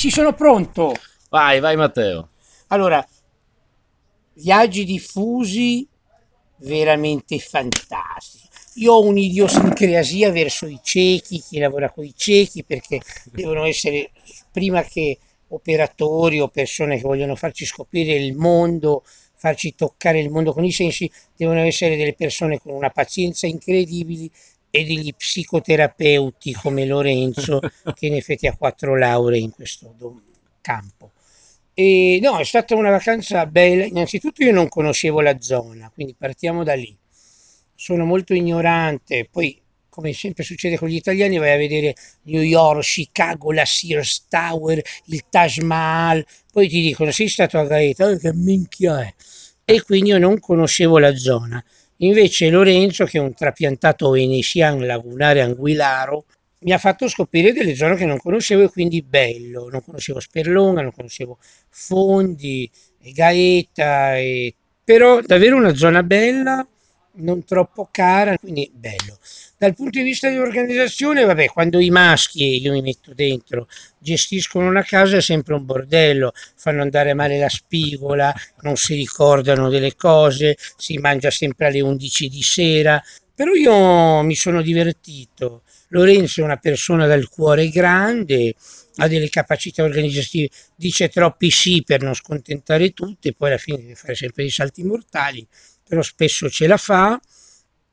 Ci sono pronto. Vai, vai Matteo. Allora, viaggi diffusi veramente fantastici. Io ho un'idiosincrasia verso i ciechi, chi lavora con i ciechi, perché devono essere prima che operatori o persone che vogliono farci scoprire il mondo, farci toccare il mondo con i sensi, devono essere delle persone con una pazienza incredibile e degli psicoterapeuti come Lorenzo, che in effetti ha quattro lauree in questo campo. E no, è stata una vacanza bella. Innanzitutto io non conoscevo la zona, quindi partiamo da lì. Sono molto ignorante, poi come sempre succede con gli italiani, vai a vedere New York, Chicago, la Sears Tower, il Taj Mahal, poi ti dicono sei stato a Gaeta, oh, che minchia è? E quindi io non conoscevo la zona. Invece Lorenzo, che è un trapiantato veneziano lagunare anguilaro, mi ha fatto scoprire delle zone che non conoscevo e quindi bello. Non conoscevo Sperlonga, non conoscevo Fondi, e Gaeta, e... però davvero una zona bella, non troppo cara, quindi bello. Dal punto di vista dell'organizzazione, vabbè, quando i maschi, io mi metto dentro, gestiscono una casa è sempre un bordello, fanno andare male la spigola, non si ricordano delle cose, si mangia sempre alle 11 di sera, però io mi sono divertito. Lorenzo è una persona dal cuore grande, ha delle capacità organizzative, dice troppi sì per non scontentare tutti, poi alla fine deve fare sempre dei salti mortali, però spesso ce la fa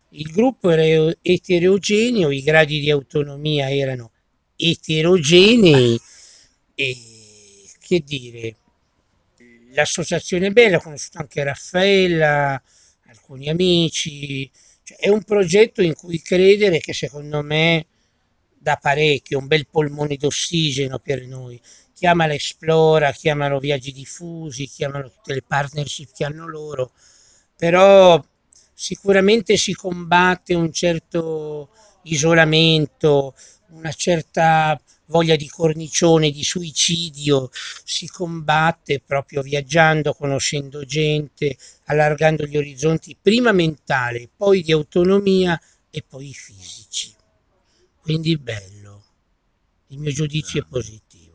il gruppo era eterogeneo, i gradi di autonomia erano eterogenei e che dire, l'associazione è bella, ho conosciuto anche Raffaella, alcuni amici, cioè, è un progetto in cui credere che secondo me dà parecchio, un bel polmone d'ossigeno per noi. Chiamala Esplora, chiamalo Viaggi Diffusi, chiamalo tutte le partnership che hanno loro, però sicuramente si combatte un certo isolamento, una certa voglia di cornicione, di suicidio, si combatte proprio viaggiando, conoscendo gente, allargando gli orizzonti prima mentale, poi di autonomia e poi fisici. Quindi bello. Il mio giudizio è positivo.